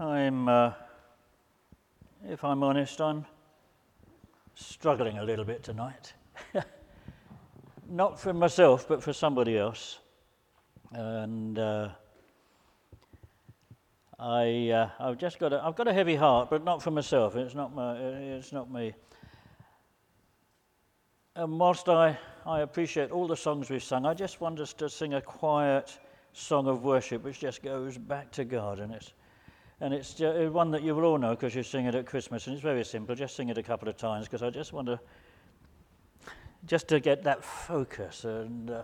I'm, uh, if I'm honest, I'm struggling a little bit tonight. Not for myself, but for somebody else. And uh, I, uh, I've just got a, I've got a heavy heart, but not for myself. It's not, my, it's not me. And whilst I, I appreciate all the songs we've sung, I just want us to sing a quiet song of worship which just goes back to God. And it's, and it's one that you will all know because you sing it at Christmas. And it's very simple. Just sing it a couple of times because I just want to, just to get that focus. And, uh,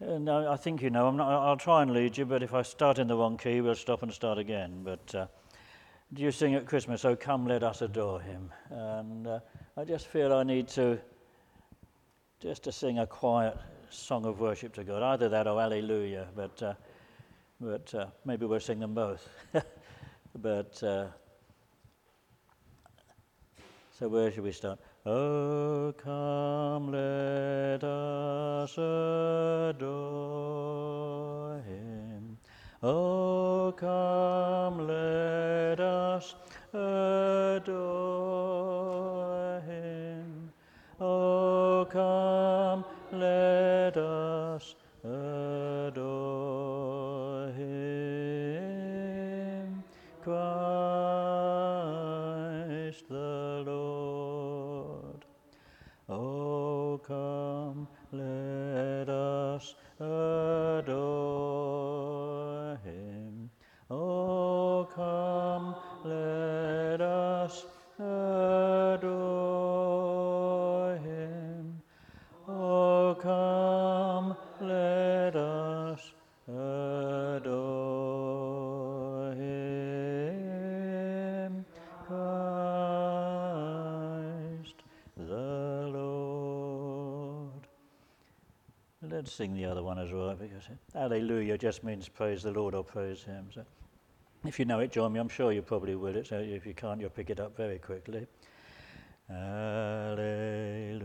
and I, I, think you know, I'm not, I'll try and lead you, but if I start in the wrong key, we'll stop and start again. But uh, do you sing at Christmas, Oh, come, let us adore him? And uh, I just feel I need to just to sing a quiet song of worship to God, either that or Alleluia, but, uh, but uh, maybe we'll sing them both. but uh, so where should we start? Oh, come, let us adore Him. Oh, come, let us adore Let's sing the other one as well because Alleluia just means praise the Lord or praise him. So if you know it, join me. I'm sure you probably will. It, so uh, if you can't, you'll pick it up very quickly. Alleluia.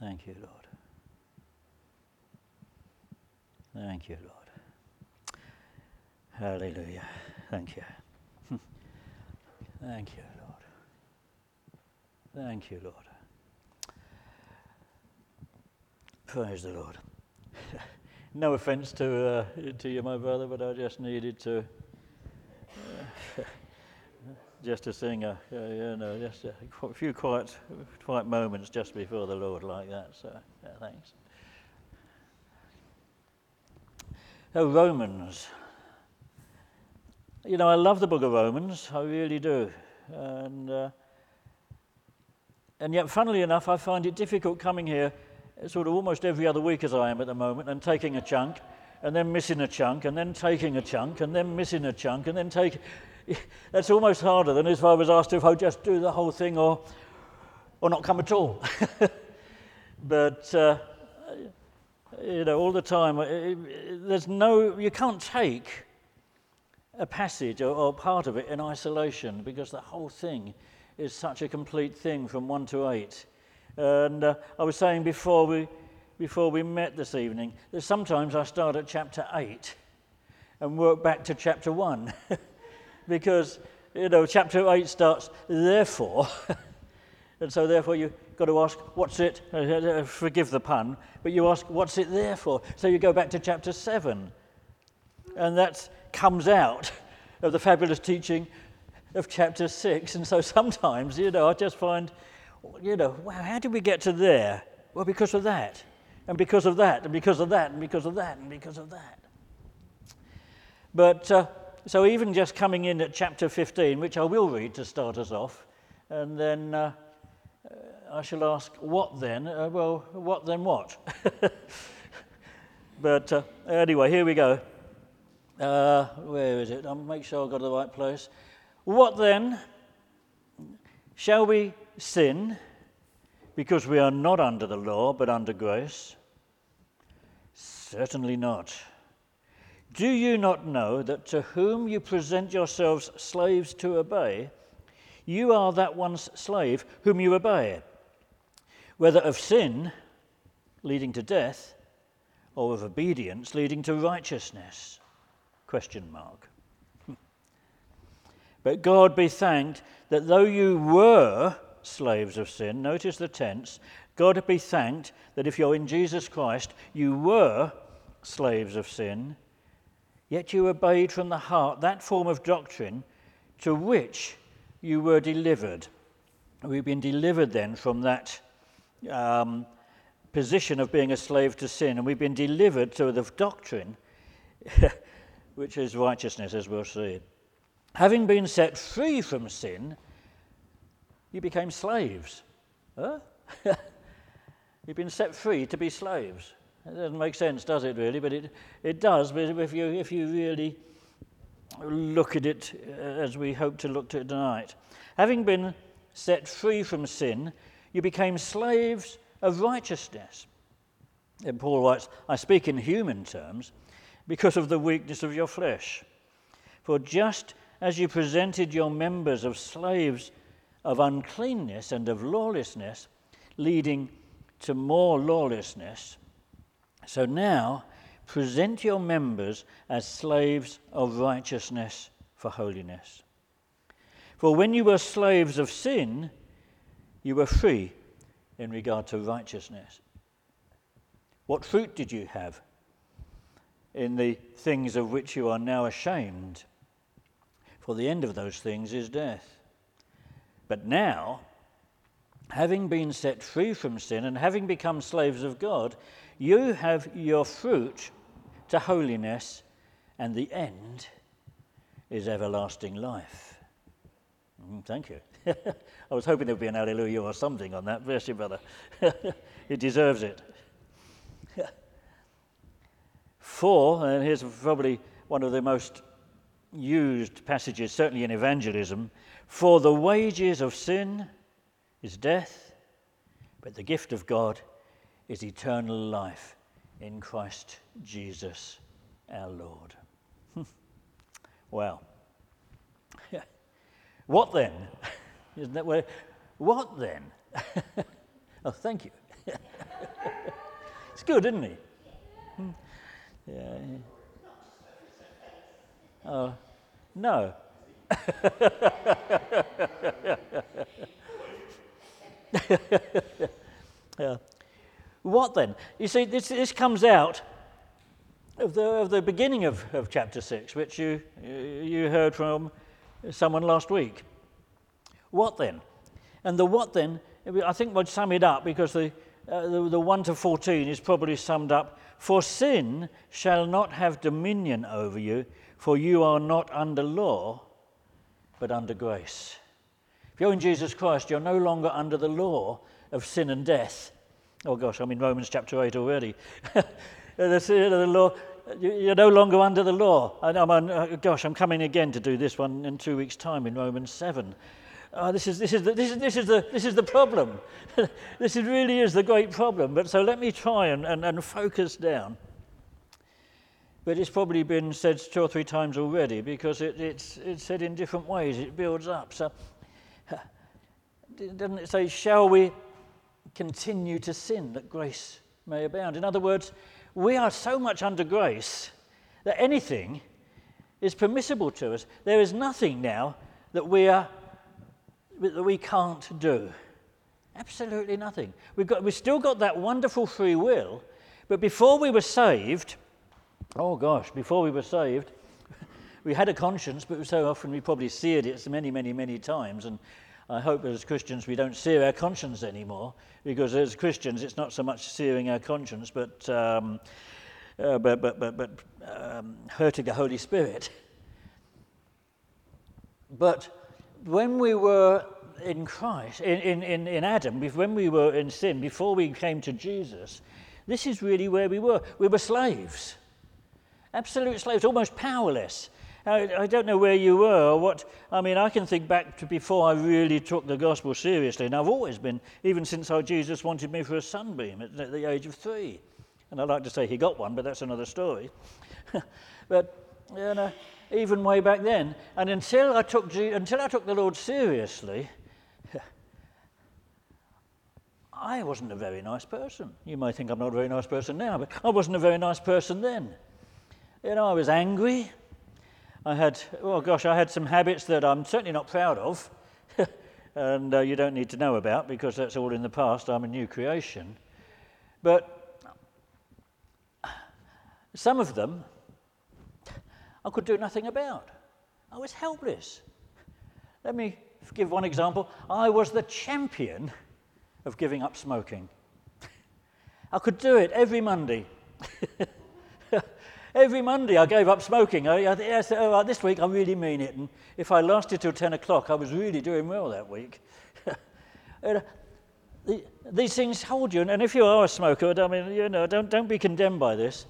Thank you, Lord. Thank you, Lord. Hallelujah. Thank you. Thank you, Lord. Thank you, Lord. Praise the Lord. no offense to, uh, to you, my brother, but I just needed to. Just to sing a, uh, you know, just a few quiet, quiet moments just before the Lord like that. So, yeah, thanks. Oh, Romans. You know, I love the book of Romans, I really do. And, uh, and yet, funnily enough, I find it difficult coming here sort of almost every other week as I am at the moment and taking a chunk and then missing a chunk and then taking a chunk and then missing a chunk and then take. That's almost harder than if I was asked if I'd just do the whole thing or, or not come at all. but. Uh, you know, all the time. uh, There's no, you can't take a passage or, or part of it in isolation because the whole thing is such a complete thing from one to eight. And uh, I was saying before we, before we met this evening that sometimes I start at chapter eight and work back to chapter one because, you know, chapter eight starts, therefore. And so, therefore, you've got to ask, what's it? Forgive the pun, but you ask, what's it there for? So you go back to chapter 7. And that comes out of the fabulous teaching of chapter 6. And so sometimes, you know, I just find, you know, wow, how did we get to there? Well, because of that, and because of that, and because of that, and because of that, and because of that. But uh, so even just coming in at chapter 15, which I will read to start us off, and then uh, uh I shall ask, what then? Uh, well, what then what? but uh, anyway, here we go. Uh, where is it? I'll make sure I've got the right place. What then? Shall we sin because we are not under the law but under grace? Certainly not. Do you not know that to whom you present yourselves slaves to obey, you are that one's slave whom you obey, whether of sin leading to death or of obedience leading to righteousness? Question mark. Hmm. But God be thanked that though you were slaves of sin, notice the tense, God be thanked that if you're in Jesus Christ, you were slaves of sin, yet you obeyed from the heart that form of doctrine to which you were delivered. We've been delivered then from that um, position of being a slave to sin, and we've been delivered to the doctrine, which is righteousness, as we'll see. Having been set free from sin, you became slaves. Huh? You've been set free to be slaves. It doesn't make sense, does it, really? But it, it does, but if you, if you really look at it uh, as we hope to look at it tonight. Having been set free from sin, you became slaves of righteousness. And Paul writes, I speak in human terms because of the weakness of your flesh. For just as you presented your members of slaves of uncleanness and of lawlessness, leading to more lawlessness, so now present your members as slaves of righteousness for holiness. For when you were slaves of sin, you were free in regard to righteousness. What fruit did you have in the things of which you are now ashamed? for the end of those things is death. But now, having been set free from sin and having become slaves of God, you have your fruit to holiness, and the end is everlasting life. Mm, thank you. I was hoping there would be an hallelujah or something on that. Bless brother. it deserves it. For, and here's probably one of the most used passages, certainly in evangelism, for the wages of sin is death, but the gift of God is eternal life in Christ Jesus our Lord. well, what then? Isn't that where? What then? oh, thank you. it's good, isn't he? Hmm. yeah. Oh, no. yeah. What then? You see, this, this comes out of the, of the beginning of, of chapter 6, which you, you heard from someone last week. What then? And the what then, I think would sum it up because the, uh, the, the 1 to 14 is probably summed up For sin shall not have dominion over you, for you are not under law, but under grace. If you're in Jesus Christ, you're no longer under the law of sin and death. Oh gosh, I'm in Romans chapter 8 already. the, law, you're no longer under the law. I'm on, uh, gosh, I'm coming again to do this one in two weeks' time in Romans 7. Uh, this, is, this, is the, this, is, this, is the, this is the problem. this is, really is the great problem. But so let me try and, and, and focus down but it's probably been said two or three times already because it, it's, it's said in different ways. It builds up. So, doesn't it say, Shall we continue to sin that grace may abound? In other words, we are so much under grace that anything is permissible to us. There is nothing now that we, are, that we can't do. Absolutely nothing. We've, got, we've still got that wonderful free will, but before we were saved, Oh gosh, before we were saved, we had a conscience, but so often we probably seared it many, many, many times. And I hope as Christians we don't sear our conscience anymore, because as Christians it's not so much searing our conscience, but, um, uh, but, but, but, but um, hurting the Holy Spirit. But when we were in Christ, in, in, in, in Adam, when we were in sin, before we came to Jesus, this is really where we were. We were slaves, absolute slaves, almost powerless. I, don't know where you were or what. I mean, I can think back to before I really took the gospel seriously, and I've always been, even since I, Jesus wanted me for a sunbeam at, the age of three. And I'd like to say he got one, but that's another story. but, you know, even way back then. And until I took, until I took the Lord seriously, I wasn't a very nice person. You might think I'm not a very nice person now, but I wasn't a very nice person then. You know, I was angry. I had, oh gosh, I had some habits that I'm certainly not proud of, and uh, you don't need to know about because that's all in the past. I'm a new creation. But some of them I could do nothing about. I was helpless. Let me give one example. I was the champion of giving up smoking. I could do it every Monday. every Monday I gave up smoking. I, I, I said, oh, this week I really mean it. And if I lasted till 10 o'clock, I was really doing well that week. Uh, these things hold you. And if you are a smoker, I mean, you know, don't, don't be condemned by this.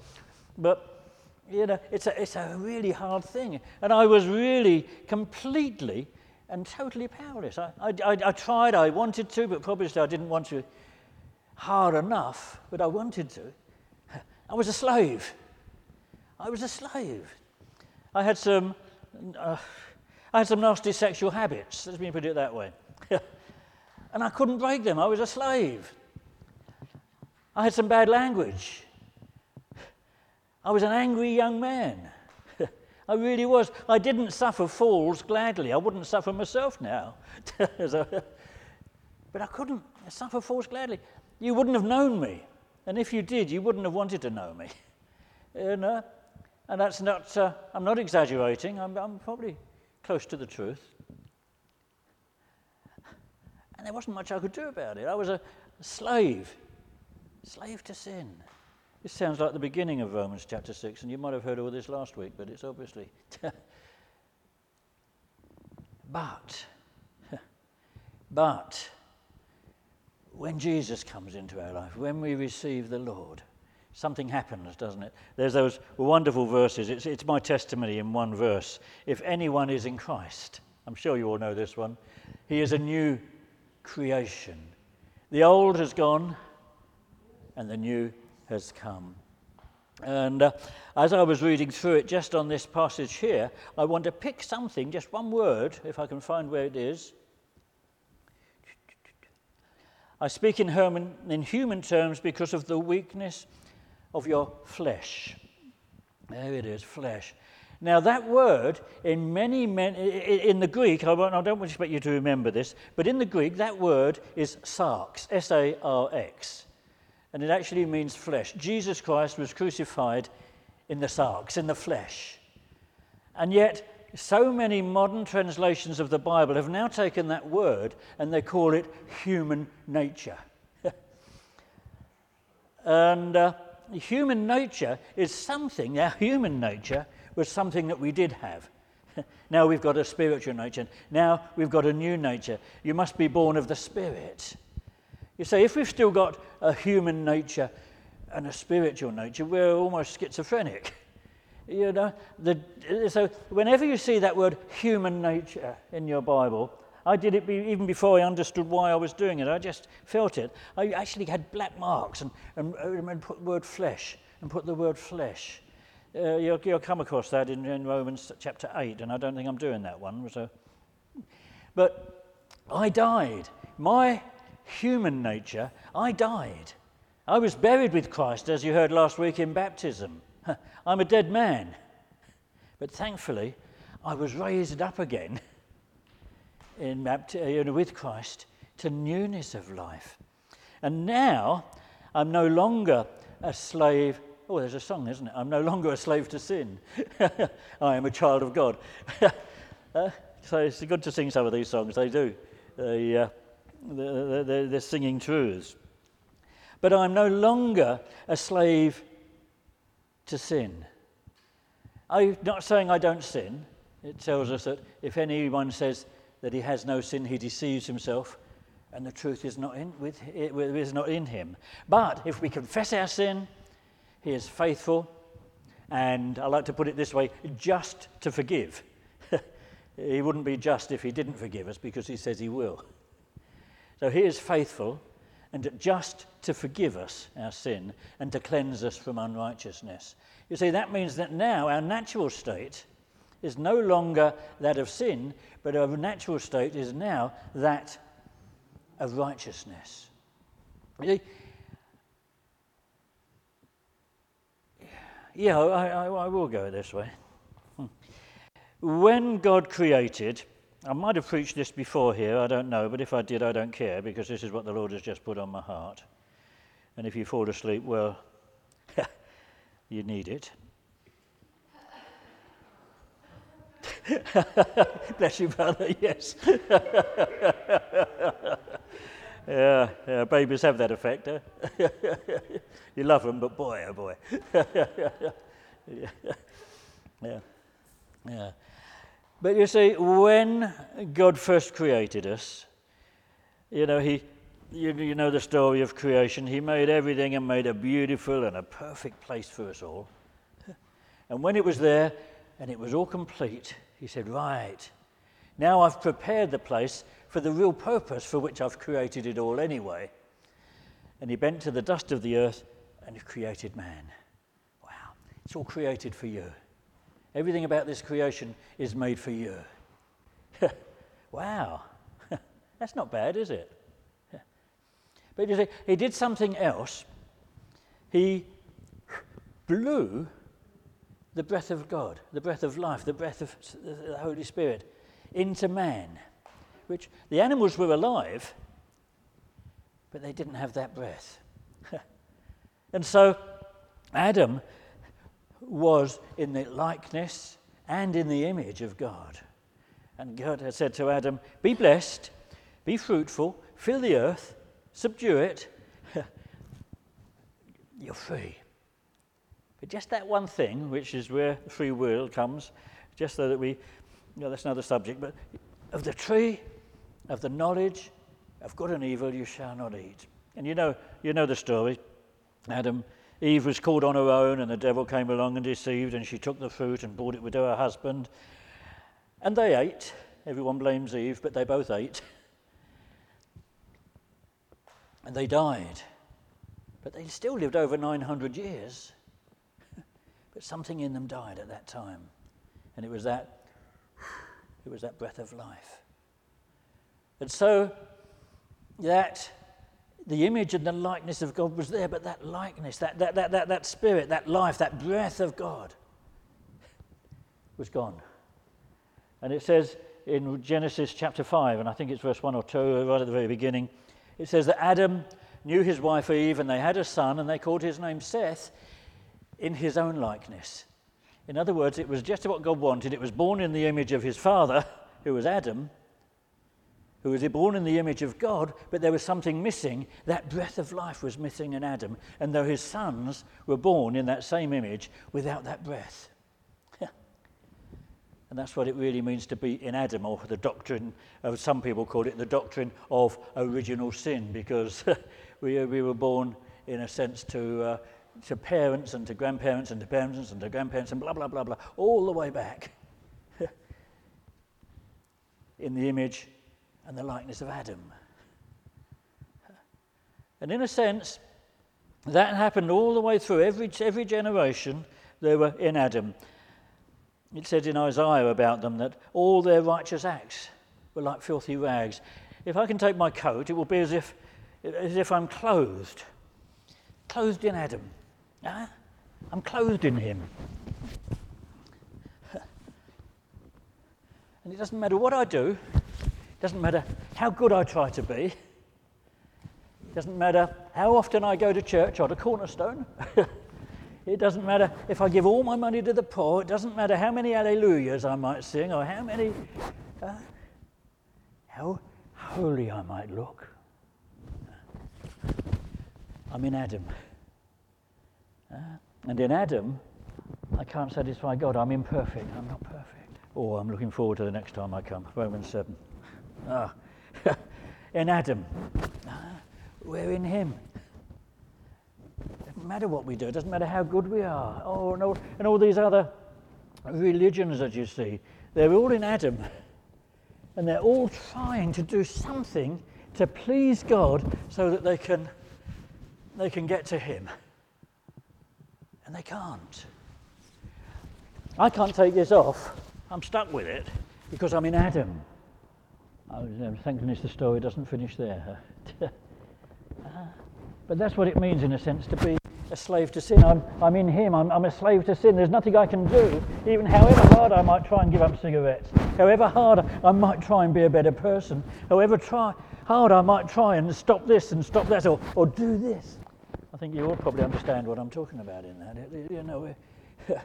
But, you know, it's a, it's a really hard thing. And I was really completely and totally powerless. I, I, I, I tried, I wanted to, but probably I didn't want to hard enough, but I wanted to. I was a slave. I was a slave. I had some, uh, I had some nasty sexual habits, let me put it that way. and I couldn't break them. I was a slave. I had some bad language. I was an angry young man. I really was. I didn't suffer falls gladly. I wouldn't suffer myself now. but I couldn't suffer falls gladly. You wouldn't have known me. And if you did, you wouldn't have wanted to know me. you know? And that's not, uh, I'm not exaggerating, I'm, I'm probably close to the truth. And there wasn't much I could do about it. I was a slave, slave to sin. This sounds like the beginning of Romans chapter 6, and you might have heard all this last week, but it's obviously. but, but, when Jesus comes into our life, when we receive the Lord, something happens, doesn't it? There's those wonderful verses. It's, it's my testimony in one verse. If anyone is in Christ, I'm sure you all know this one, he is a new creation. The old has gone, and the new has come. And uh, as I was reading through it just on this passage here, I want to pick something, just one word, if I can find where it is. I speak in human, in human terms because of the weakness of your flesh. There it is, flesh. Now, that word in many, many in the Greek, I, I don't expect you to remember this, but in the Greek, that word is sarx, S A R X and it actually means flesh. Jesus Christ was crucified in the sarx, in the flesh. And yet, so many modern translations of the Bible have now taken that word and they call it human nature. and uh, human nature is something, our human nature was something that we did have. now we've got a spiritual nature. Now we've got a new nature. You must be born of the Spirit. You say, if we've still got a human nature and a spiritual nature, we're almost schizophrenic. You know, the, so whenever you see that word human nature in your Bible, I did it be, even before I understood why I was doing it. I just felt it. I actually had black marks and, and, and put the word flesh and put the word flesh. Uh, you'll, you'll, come across that in, in, Romans chapter 8, and I don't think I'm doing that one. So. But I died. My human nature, I died. I was buried with Christ, as you heard last week in baptism. I'm a dead man. But thankfully, I was raised up again in baptism, with Christ to newness of life. And now I'm no longer a slave. Oh, there's a song, isn't it? I'm no longer a slave to sin. I am a child of God. uh, so it's good to sing some of these songs, they do they, uh, they're, they're, they're singing truths. But I'm no longer a slave to sin. I'm not saying I don't sin. It tells us that if anyone says that he has no sin, he deceives himself, and the truth is not in, with, is not in him. But if we confess our sin, he is faithful, and I like to put it this way just to forgive. he wouldn't be just if he didn't forgive us because he says he will. So he is faithful and just to forgive us our sin and to cleanse us from unrighteousness. You see, that means that now our natural state is no longer that of sin, but our natural state is now that of righteousness. yeah, I, I, I will go this way. When God created, I might have preached this before here, I don't know, but if I did, I don't care because this is what the Lord has just put on my heart. And if you fall asleep, well, you need it. Bless you, brother, yes. yeah, yeah, babies have that effect. Eh? you love them, but boy, oh boy. yeah. yeah. yeah. But you see, when God first created us, you know, He, you, you know the story of creation. He made everything and made a beautiful and a perfect place for us all. And when it was there and it was all complete, He said, Right, now I've prepared the place for the real purpose for which I've created it all anyway. And He bent to the dust of the earth and created man. Wow, it's all created for you. Everything about this creation is made for you. wow. That's not bad, is it? but you see, he did something else. He blew the breath of God, the breath of life, the breath of the Holy Spirit into man, which the animals were alive, but they didn't have that breath. and so Adam was in the likeness and in the image of God. And God had said to Adam, Be blessed, be fruitful, fill the earth, subdue it. You're free. But just that one thing, which is where free will comes, just so that we, you know, that's another subject, but of the tree of the knowledge of good and evil you shall not eat. And you know, you know the story. Adam Eve was called on her own, and the devil came along and deceived, and she took the fruit and brought it with her husband. And they ate. Everyone blames Eve, but they both ate. And they died. But they still lived over 900 years. But something in them died at that time. And it was that it was that breath of life. And so that the image and the likeness of God was there, but that likeness, that, that, that, that, that spirit, that life, that breath of God was gone. And it says in Genesis chapter 5, and I think it's verse 1 or 2, right at the very beginning, it says that Adam knew his wife Eve, and they had a son, and they called his name Seth in his own likeness. In other words, it was just what God wanted. It was born in the image of his father, who was Adam, who was born in the image of God, but there was something missing. That breath of life was missing in Adam. And though his sons were born in that same image without that breath. and that's what it really means to be in Adam, or the doctrine of some people call it the doctrine of original sin, because we, we were born, in a sense, to, uh, to parents and to grandparents and to parents and to grandparents and blah, blah, blah, blah, all the way back. in the image and the likeness of Adam. And in a sense, that happened all the way through every, every generation they were in Adam. It said in Isaiah about them that all their righteous acts were like filthy rags. If I can take my coat, it will be as if, as if I'm clothed, clothed in Adam. I'm clothed in him. And it doesn't matter what I do, it doesn't matter how good I try to be. It doesn't matter how often I go to church or to Cornerstone. it doesn't matter if I give all my money to the poor. It doesn't matter how many alleluias I might sing or how many. Uh, how, holy I might look. I'm in Adam. And in Adam, I can't satisfy God. I'm imperfect. I'm not perfect. Oh, I'm looking forward to the next time I come. Romans 7. Ah. in Adam, we're in Him. It doesn't matter what we do, it doesn't matter how good we are. Oh, and all, and all these other religions that you see, they're all in Adam. And they're all trying to do something to please God so that they can, they can get to Him. And they can't. I can't take this off. I'm stuck with it because I'm in Adam. I was, um, thank goodness the story doesn't finish there. uh, but that's what it means, in a sense, to be a slave to sin. I'm, I'm in Him. I'm, I'm a slave to sin. There's nothing I can do, even however hard I might try and give up cigarettes, however hard I might try and be a better person, however try, hard I might try and stop this and stop that or, or do this. I think you all probably understand what I'm talking about in that. You know,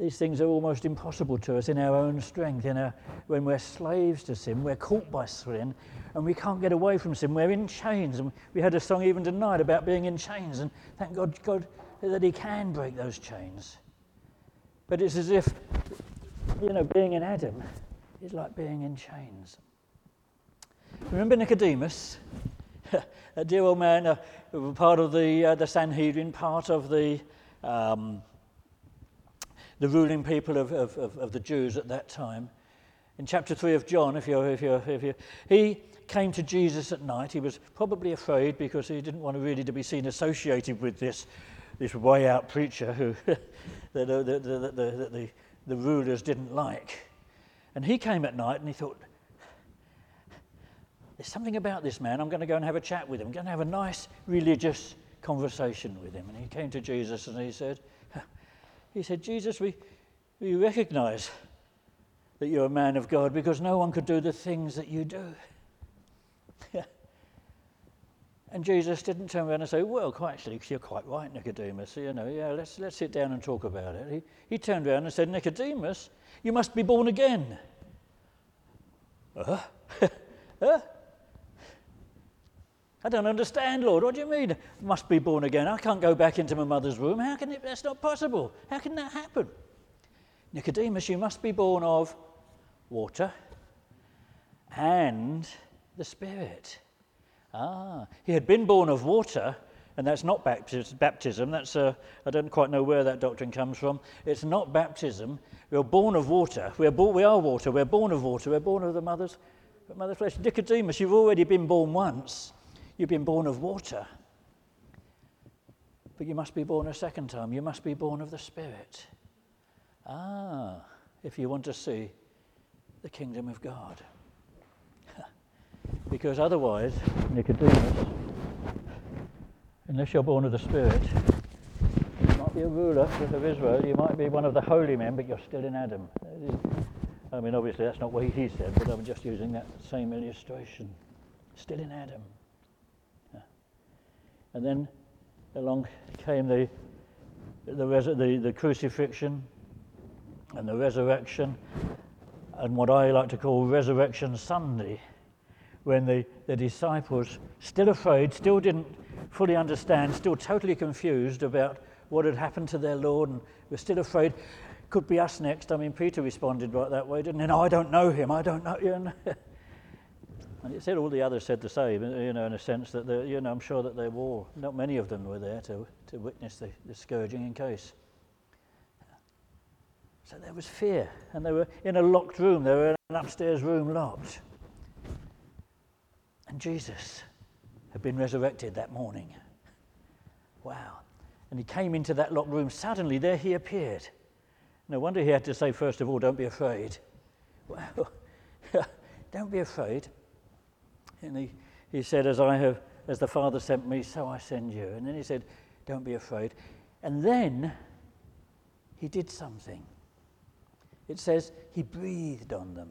these things are almost impossible to us in our own strength. In our, when we're slaves to sin, we're caught by sin, and we can't get away from sin. We're in chains. And we had a song even tonight about being in chains, and thank God, God that He can break those chains. But it's as if, you know, being in Adam is like being in chains. Remember Nicodemus? a dear old man, uh, part of the, uh, the Sanhedrin, part of the. Um, the ruling people of, of, of, the Jews at that time. In chapter 3 of John, if you're, if you're, if you're, he came to Jesus at night. He was probably afraid because he didn't want to really to be seen associated with this, this way out preacher who the, the, the, the, the, the rulers didn't like. And he came at night and he thought, there's something about this man. I'm going to go and have a chat with him. I'm going to have a nice religious conversation with him. And he came to Jesus and he said, he said, Jesus, we, we recognize that you're a man of God because no one could do the things that you do. and Jesus didn't turn around and say, Well, quite actually, you're quite right, Nicodemus. You know, yeah, let's, let's sit down and talk about it. He, he turned around and said, Nicodemus, you must be born again. Uh, uh, I don't understand, Lord. What do you mean, must be born again? I can't go back into my mother's womb. How can it? That's not possible. How can that happen? Nicodemus, you must be born of water and the Spirit. Ah, he had been born of water, and that's not baptism. That's a, I don't quite know where that doctrine comes from. It's not baptism. We're born of water. We're born, we are water. We're born of water. We're born of the mother's, mother's flesh. Nicodemus, you've already been born once. You've been born of water. But you must be born a second time. You must be born of the Spirit. Ah, if you want to see the kingdom of God. because otherwise, Nicodemus, unless you're born of the Spirit, you might be a ruler of Israel, you might be one of the holy men, but you're still in Adam. I mean, obviously, that's not what he said, but I'm just using that same illustration. Still in Adam. And then along came the, the, res- the, the crucifixion and the resurrection, and what I like to call Resurrection Sunday, when the, the disciples, still afraid, still didn't fully understand, still totally confused about what had happened to their Lord, and were still afraid. Could be us next. I mean, Peter responded right that way, didn't he? No, I don't know him. I don't know you. And it said all the others said the same, uh, you know, in a sense that, you know, I'm sure that they were, not many of them were there to, to witness the, the scourging in case. So there was fear, and they were in a locked room, they were in an upstairs room locked. And Jesus had been resurrected that morning. Wow. And he came into that locked room. Suddenly, there he appeared. No wonder he had to say, first of all, don't be afraid. Well, don't be afraid. And he, he said, As I have, as the Father sent me, so I send you. And then he said, Don't be afraid. And then he did something. It says he breathed on them.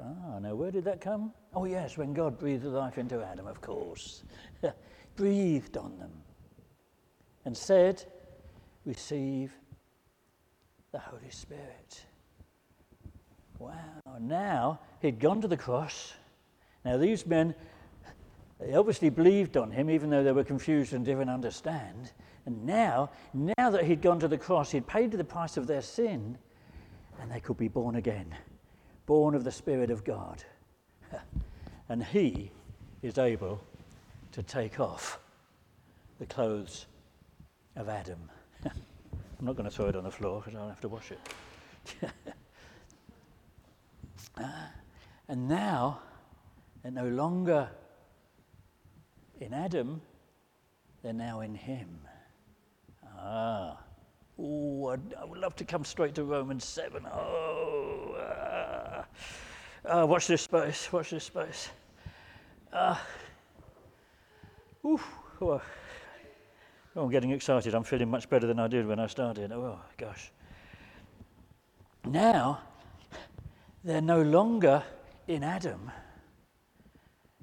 Ah, now where did that come? Oh, yes, when God breathed life into Adam, of course. breathed on them and said, Receive the Holy Spirit. Wow. Now he'd gone to the cross. Now these men, they obviously believed on him, even though they were confused and didn't understand. And now, now that he'd gone to the cross, he'd paid the price of their sin, and they could be born again, born of the Spirit of God. and he is able to take off the clothes of Adam. I'm not going to throw it on the floor because I'll have to wash it. uh, and now, they're no longer in Adam, they're now in him. Ah. Oh, I'd, I would love to come straight to Romans 7. Oh, ah watch this space, watch this space. Ah. Oof. Oh. oh, I'm getting excited. I'm feeling much better than I did when I started. Oh, gosh. Now, they're no longer in Adam.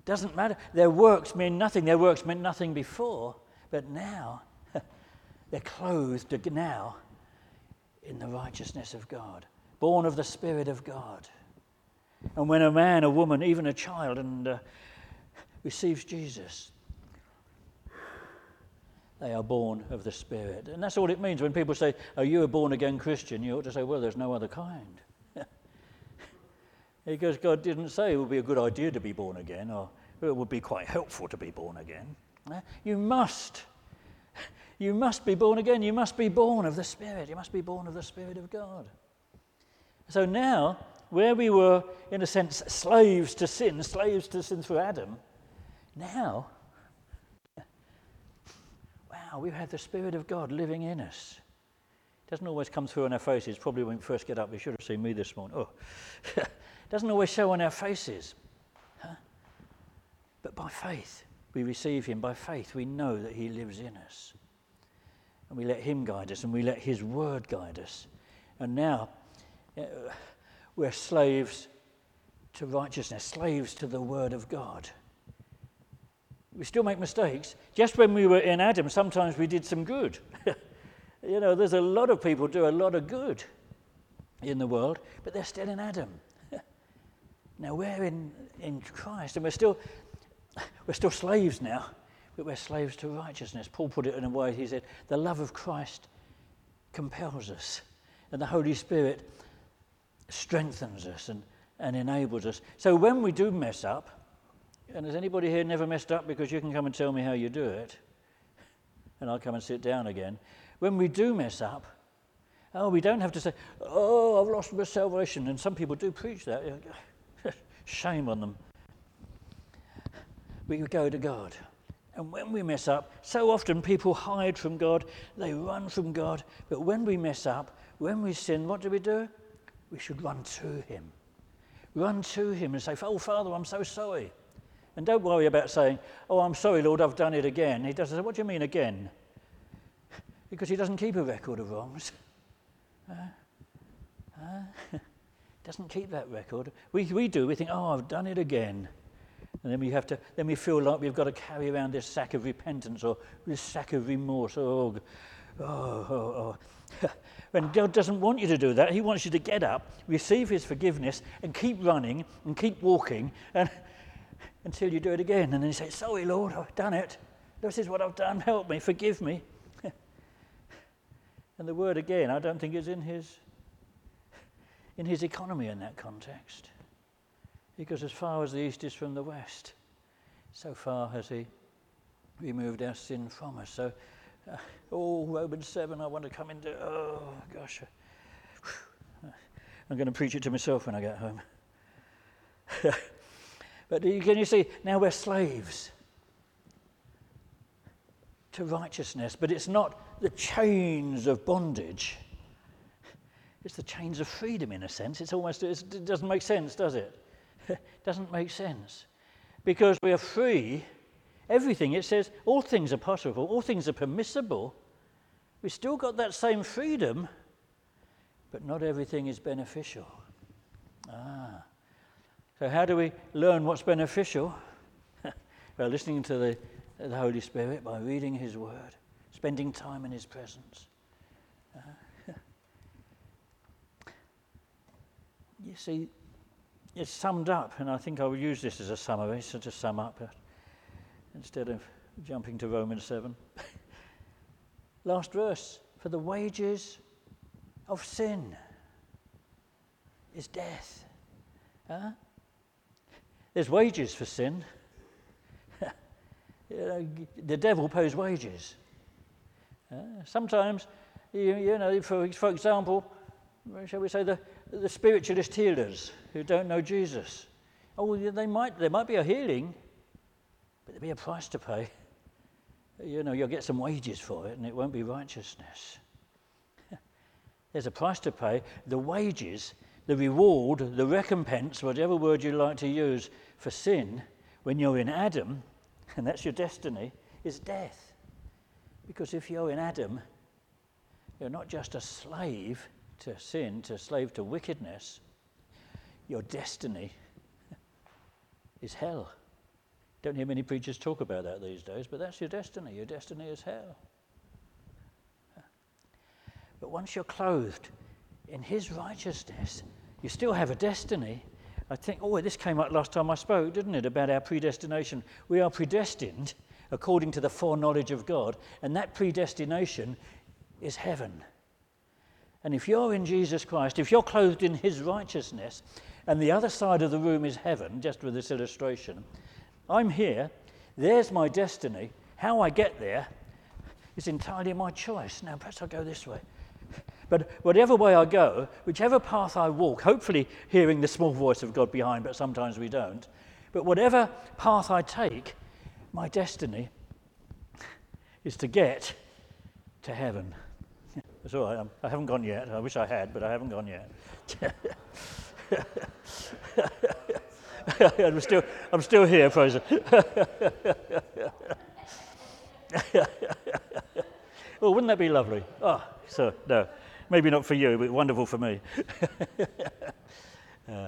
Doesn't matter. Their works mean nothing. Their works meant nothing before, but now they're clothed now in the righteousness of God, born of the Spirit of God. And when a man, a woman, even a child, and uh, receives Jesus, they are born of the Spirit. And that's all it means when people say, Oh, you are a born again Christian? You ought to say, Well, there's no other kind. Because God didn't say it would be a good idea to be born again or it would be quite helpful to be born again. Eh? You must you must be born again. You must be born of the Spirit. You must be born of the Spirit of God. So now, where we were, in a sense, slaves to sin, slaves to sin through Adam, now, wow, we have had the Spirit of God living in us. It doesn't always come through on our faces. Probably when we first get up, you should have seen me this morning. Oh, doesn't always show on our faces. Huh? But by faith, we receive Him. By faith, we know that He lives in us and we let Him guide us and we let His word guide us. And now uh, we're slaves to righteousness, slaves to the word of God. We still make mistakes. Just when we were in Adam, sometimes we did some good. you know, there's a lot of people do a lot of good in the world, but they're still in Adam. Now we're in, in Christ and we're still, we're still slaves now but we're slaves to righteousness. Paul put it in a way, he said, the love of Christ compels us, and the Holy Spirit strengthens us and, and enables us. So when we do mess up, and has anybody here never messed up because you can come and tell me how you do it, and I'll come and sit down again. When we do mess up, oh, we don't have to say, oh, I've lost my salvation. And some people do preach that. Shame on them. We go to God. And when we mess up, so often people hide from God, they run from God. But when we mess up, when we sin, what do we do? We should run to Him. Run to Him and say, Oh, Father, I'm so sorry. And don't worry about saying, Oh, I'm sorry, Lord, I've done it again. He doesn't say, What do you mean again? Because He doesn't keep a record of wrongs. Uh, uh, doesn't keep that record. We, we do. We think, Oh, I've done it again. And then we have to, then we feel like we've got to carry around this sack of repentance or this sack of remorse. Oh, oh, oh, oh. when God doesn't want you to do that, He wants you to get up, receive His forgiveness, and keep running and keep walking and, until you do it again. And then you say, Sorry, Lord, I've done it. This is what I've done. Help me, forgive me. and the word again, I don't think is in His, in his economy in that context. Because as far as the east is from the west, so far has He removed our sin from us. So, uh, oh, Romans 7, I want to come into, oh, gosh. I'm going to preach it to myself when I get home. but can you see, now we're slaves to righteousness, but it's not the chains of bondage. It's the chains of freedom, in a sense. It's almost, it doesn't make sense, does it? it doesn't make sense. Because we are free, everything, it says all things are possible, all things are permissible. We've still got that same freedom, but not everything is beneficial. Ah. So, how do we learn what's beneficial? well, listening to the, the Holy Spirit by reading His Word, spending time in His presence. Uh, you see, it's summed up, and I think I will use this as a summary, so to sum up uh, instead of jumping to Romans 7. Last verse for the wages of sin is death. Huh? There's wages for sin. you know, the devil pays wages. Uh, sometimes, you, you know, for, for example, shall we say, the, the spiritualist healers who don't know Jesus. Oh, they might, there might be a healing, but there'll be a price to pay. You know, you'll get some wages for it, and it won't be righteousness. There's a price to pay. The wages, the reward, the recompense, whatever word you like to use for sin, when you're in Adam, and that's your destiny, is death. Because if you're in Adam, you're not just a slave to sin, to slave to wickedness, your destiny is hell. Don't hear many preachers talk about that these days, but that's your destiny. Your destiny is hell. But once you're clothed in His righteousness, you still have a destiny. I think, oh, this came up last time I spoke, didn't it, about our predestination? We are predestined according to the foreknowledge of God, and that predestination is heaven. And if you're in Jesus Christ, if you're clothed in his righteousness, and the other side of the room is heaven, just with this illustration, I'm here, there's my destiny. How I get there is entirely my choice. Now, perhaps I'll go this way. But whatever way I go, whichever path I walk, hopefully hearing the small voice of God behind, but sometimes we don't. But whatever path I take, my destiny is to get to heaven. All right. I haven't gone yet. I wish I had, but I haven't gone yet. I'm, still, I'm still here, Fraser. oh, wouldn't that be lovely? Oh, so, no, maybe not for you, but wonderful for me. uh,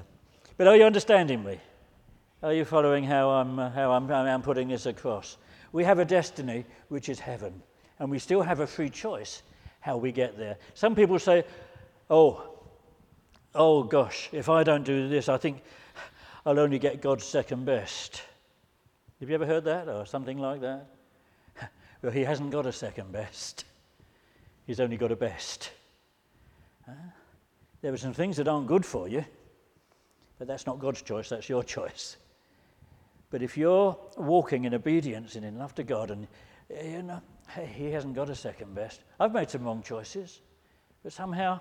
but are you understanding me? Are you following how, I'm, uh, how I'm, how I'm putting this across? We have a destiny which is heaven, and we still have a free choice how we get there. Some people say, oh, oh gosh, if I don't do this, I think I'll only get God's second best. Have you ever heard that or something like that? well, he hasn't got a second best, he's only got a best. Huh? There are some things that aren't good for you, but that's not God's choice, that's your choice. But if you're walking in obedience and in love to God and you know, he hasn't got a second best. I've made some wrong choices, but somehow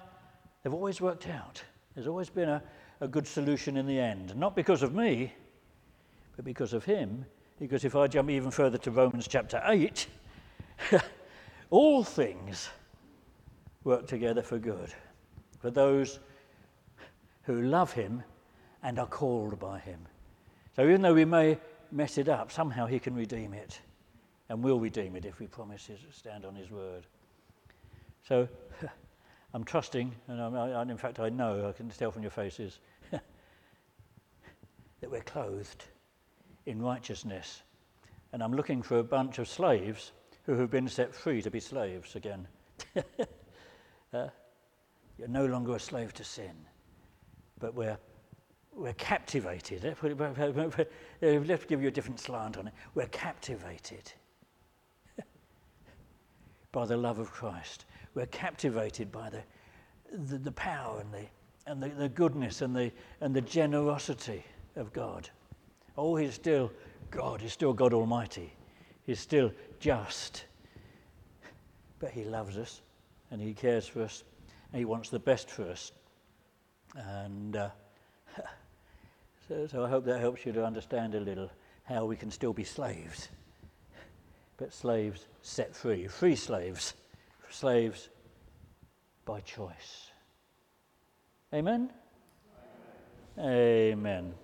they've always worked out. There's always been a, a good solution in the end. Not because of me, but because of him. Because if I jump even further to Romans chapter 8, all things work together for good for those who love him and are called by him. So even though we may mess it up, somehow he can redeem it and will redeem it if we promise to stand on his word. So I'm trusting, and, I'm, I, in fact I know, I can tell from your faces, that we're clothed in righteousness. And I'm looking for a bunch of slaves who have been set free to be slaves again. uh, you're no longer a slave to sin, but we're, we're captivated. Let's give you a different slant on it. We're captivated by the love of Christ. We're captivated by the, the, the power and, the, and the, the goodness and the, and the generosity of God. Oh, He's still God, He's still God Almighty, He's still just. But He loves us and He cares for us and He wants the best for us. And uh, so, so I hope that helps you to understand a little how we can still be slaves but slaves set free. Free slaves, slaves by choice. Amen? Amen. Amen.